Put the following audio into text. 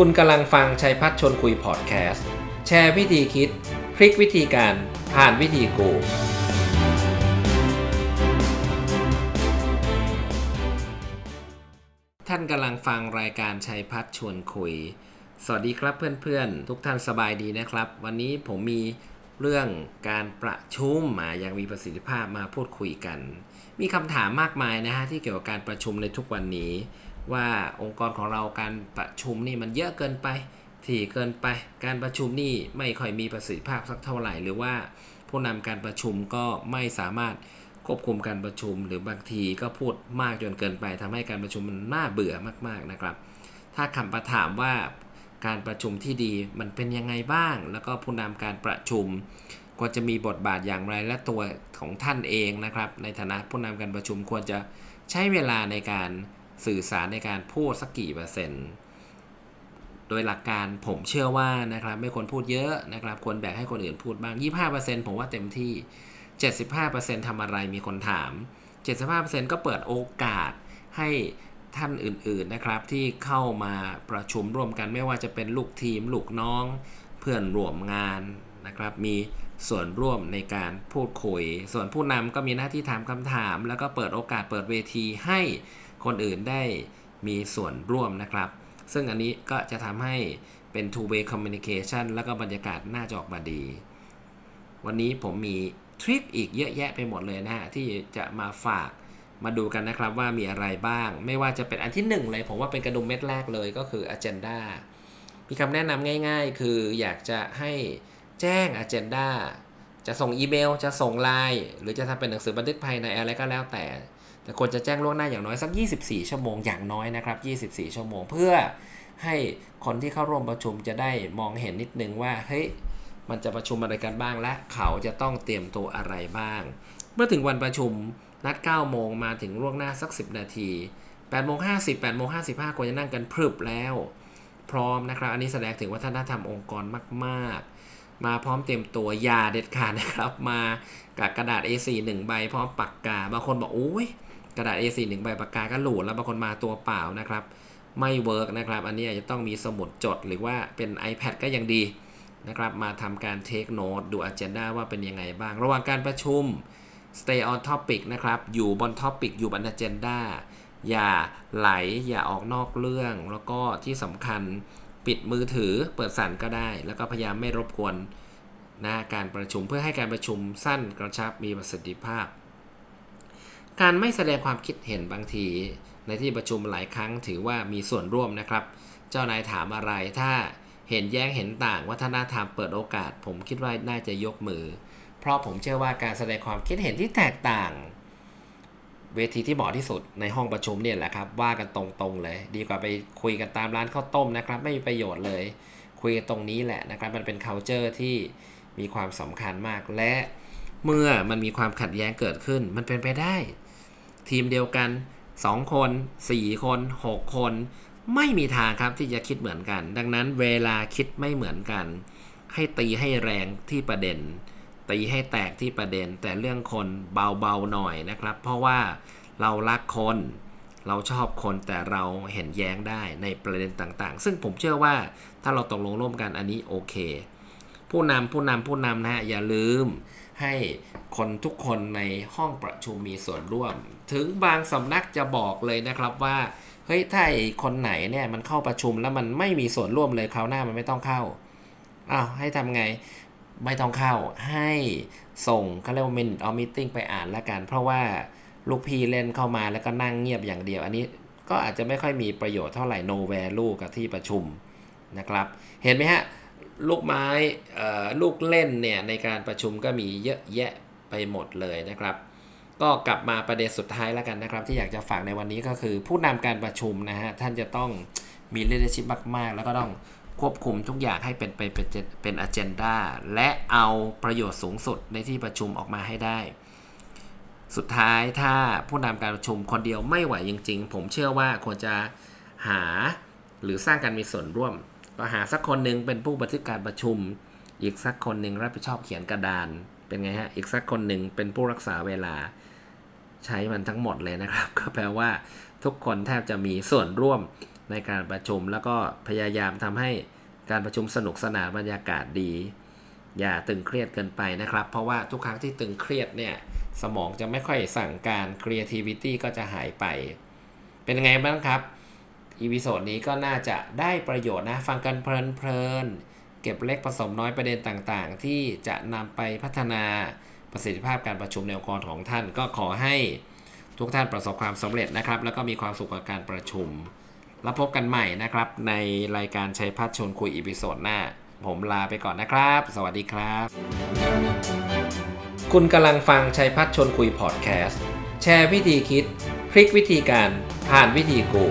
คุณกำลังฟังชัยพัฒชนคุยพอดแคสต์ แชร์วิธีคิด พลิกวิธีการผ่านวิธีกู ท่านกำลังฟังรายการชัยพัฒชวนคุย สวัสดีครับเพื่อนๆ ทุกท่านสบายดีนะครับ วันนี้ผมมีเรื่องการประชุมมาอย่างมีประสิทธิภาพมาพูดคุยกัน มีคำถามมากมายนะฮะที่เกี่ยวกับการประชุมในทุกวันนี้ ว่าองค์กรของเราการประชุมนี่มันเยอะเกินไปถี่เกินไป การประชุมนี่ไม่ค่อยมีประสิทธิภาพสักเท่าไหร่ หรือว่าผู้นำการประชุมก็ไม่สามารถควบคุมการประชุม หรือบางทีก็พูดมากจนเกินไปทำให้การประชุมมันน่าเบื่อมากๆนะครับ ถ้าคำประถามว่าการประชุมที่ดีมันเป็นยังไงบ้าง แล้วก็ผู้นำการประชุมควรจะมีบทบาทอย่างไรและตัวของท่านเองนะครับ ในฐานะผู้นำการประชุมควรจะใช้เวลาในการ สื่อสารในการพูดสักกี่เปอร์เซ็นต์ โดยหลักการผมเชื่อว่านะครับไม่ควรพูดเยอะนะครับควรแบ่งให้คนอื่นพูดบ้าง 25%ผมว่าเต็มที่ 75%ทำอะไรมีคนถาม 75%ก็เปิดโอกาสให้ท่านอื่นๆนะครับที่เข้ามาประชุมร่วมกันไม่ว่าจะเป็นลูกทีมลูกน้อง เพื่อนร่วมงานนะครับ มีส่วนร่วมในการพูดคุย ส่วนผู้นำก็มีหน้าที่ถามคำถาม แล้วก็เปิดโอกาสเปิดเวทีให้ คนอื่นได้มีส่วนร่วมนะครับ ซึ่งอันนี้ก็จะทำให้เป็น two way communication แล้วก็บรรยากาศน่าจะออกมาดี วันนี้ผมมีทริคอีกเยอะแยะไปหมดเลยนะฮะ ที่จะมาฝากมาดูกันนะครับว่ามีอะไรบ้าง ไม่ว่าจะเป็นอันที่หนึ่งเลย ผมว่าเป็นกระดุมเม็ดแรกเลยก็คือ agenda มีคำแนะนำง่าย ๆ คืออยากจะให้แจ้ง agenda จะส่งอีเมล จะส่งไลน์หรือจะทำเป็นหนังสือบันทึกภายในอะไรก็แล้วแต่ แต่ควรจะแจ้งล่วงหน้าอย่างน้อยสัก 24 ชั่วโมงอย่างน้อยนะครับ 24 ชั่วโมง เพื่อให้คนที่เข้าร่วมประชุมจะได้มองเห็นนิดนึงว่าเฮ้ยมันจะประชุมอะไรกันบ้างและเขาจะต้องเตรียมตัวอะไรบ้าง เมื่อถึงวันประชุมนัด 9 โมงมาถึงล่วงหน้าสัก 10 นาที8โมง50 8โมง55ควรจะนั่งกันพรึบแล้ว พร้อมนะครับ อันนี้แสดงถึงวัฒนธรรมองค์กรมากๆ มาพร้อมเตรียมตัวยาเด็ดขาดนะครับ มากับกระดาษ A4 1ใบพร้อมปากกา บางคนบอกโอ้ย กระดาษ A4 1ใบปากกาก็หลูดแล้วบางคนมาตัวเปล่านะครับ ไม่เวิร์กนะครับ อันนี้อาจจะต้องมีสมุดจดหรือว่าเป็น iPad ก็ยังดีนะครับ มาทำการเทคโนตดู agenda ว่าเป็นยังไงบ้าง ระหว่างการประชุม stay on topic นะครับ อยู่บน topic อยู่บน agenda อย่าไหล อย่าออกนอกเรื่อง แล้วก็ที่สำคัญปิดมือถือเปิดสั่นก็ได้ แล้วก็พยายามไม่รบกวนนะการประชุมเพื่อให้การประชุมสั้นกระชับมีประสิทธิภาพ การไม่แสดงความคิดเห็นบางที ในที่ประชุมหลายครั้งถือว่ามีส่วนร่วมนะครับ เจ้านายถามอะไรถ้าเห็นแย้งเห็นต่างวัฒนธรรมเปิดโอกาส ผมคิดว่าน่าจะยกมือ เพราะผมเชื่อว่าการแสดงความคิดเห็นที่แตกต่าง เวทีที่เหมาะที่สุดในห้องประชุมเนี่ยแหละครับ ว่ากันตรงๆเลย ดีกว่าไปคุยกันตามร้านข้าวต้มนะครับ ไม่มีประโยชน์เลย คุยกันตรงนี้แหละนะครับ มันเป็น culture ที่มีความสำคัญมากและเมื่อมันมีความขัดแย้งเกิดขึ้น มันเป็นไปได้ ทีมเดียวกัน 2 คน 4 คน 6 คน ไม่มีทางครับที่จะคิดเหมือนกัน ดังนั้นเวลาคิดไม่เหมือนกัน ให้ตีให้แรงที่ประเด็น ตีให้แตกที่ประเด็น แต่เรื่องคนเบาๆหน่อยนะครับ เพราะว่าเรารักคน เราชอบคนแต่เราเห็นแย้งได้ในประเด็นต่างๆ ซึ่งผมเชื่อว่าถ้าเราตกลงร่วมกันอันนี้โอเค ผู้นำผู้นำผู้นำนะฮะอย่าลืมให้คนทุกคนในห้องประชุมมีส่วนร่วม ถึงบางสำนักจะบอกเลยนะครับว่าเฮ้ยถ้าไอคนไหนเนี่ยมันเข้าประชุมแล้วมันไม่มีส่วนร่วมเลยคราวหน้ามันไม่ต้องเข้าอ้าวให้ทำไงไม่ต้องเข้าให้ส่งเขาเรียกว่า minute of meeting ไปอ่านละกัน เพราะว่าลูกพี่เล่นเข้ามาแล้วก็นั่งเงียบอย่างเดียว อันนี้ก็อาจจะไม่ค่อยมีประโยชน์เท่าไหร่ no value กับที่ประชุมนะครับ เห็นไหมฮะ ลูกไม้ลูกเล่นเนี่ยในการประชุมก็มีเยอะแยะไปหมดเลยนะครับ ก็กลับมาประเด็นสุดท้ายแล้วกันนะครับ ที่อยากจะฝากในวันนี้ก็คือ ผู้นำการประชุมนะฮะท่านจะต้องมี leadership มาก ๆ แล้วก็ต้องควบคุมทุกอย่างให้เป็นไปเป็นเป็น agenda และเอาประโยชน์สูงสุดในที่ประชุมออกมาให้ได้ สุดท้ายถ้าผู้นำการประชุมคนเดียวไม่ไหวจริง ๆ ผมเชื่อว่าควรจะหาหรือสร้างการมีส่วนร่วม ก็หาสักคนหนึ่งเป็นผู้บันทึกการประชุม อีกสักคนหนึ่งรับผิดชอบเขียนกระดาน เป็นไงฮะ อีกสักคนหนึ่งเป็นผู้รักษาเวลา ใช้มันทั้งหมดเลยนะครับ ก็แปลว่าทุกคนแทบจะมีส่วนร่วมในการประชุม แล้วก็พยายามทำให้การประชุมสนุกสนานบรรยากาศดี อย่าตึงเครียดเกินไปนะครับ เพราะว่าทุกครั้งที่ตึงเครียดเนี่ยสมองจะไม่ค่อยสั่งการ creativity ก็จะหายไป เป็นยังไงบ้างครับ episode นี้ก็น่าจะได้ประโยชน์นะ ฟังกันเพลินๆ เก็บเล็กผสมน้อยประเด็นต่างๆ ที่จะนำไปพัฒนาประสิทธิภาพการประชุมในองค์กรของท่าน ก็ขอให้ทุกท่านประสบความสำเร็จนะครับ แล้วก็มีความสุขกับการประชุม แล้วพบกันใหม่นะครับ ในรายการชัยพัชร์ชวนคุย episode หน้า ผมลาไปก่อนนะครับ สวัสดีครับ คุณกำลังฟังชัยพัชร์ชวนคุยพอดแคสต์แชร์วิธีคิด พลิกวิธีการผ่านวิธีกู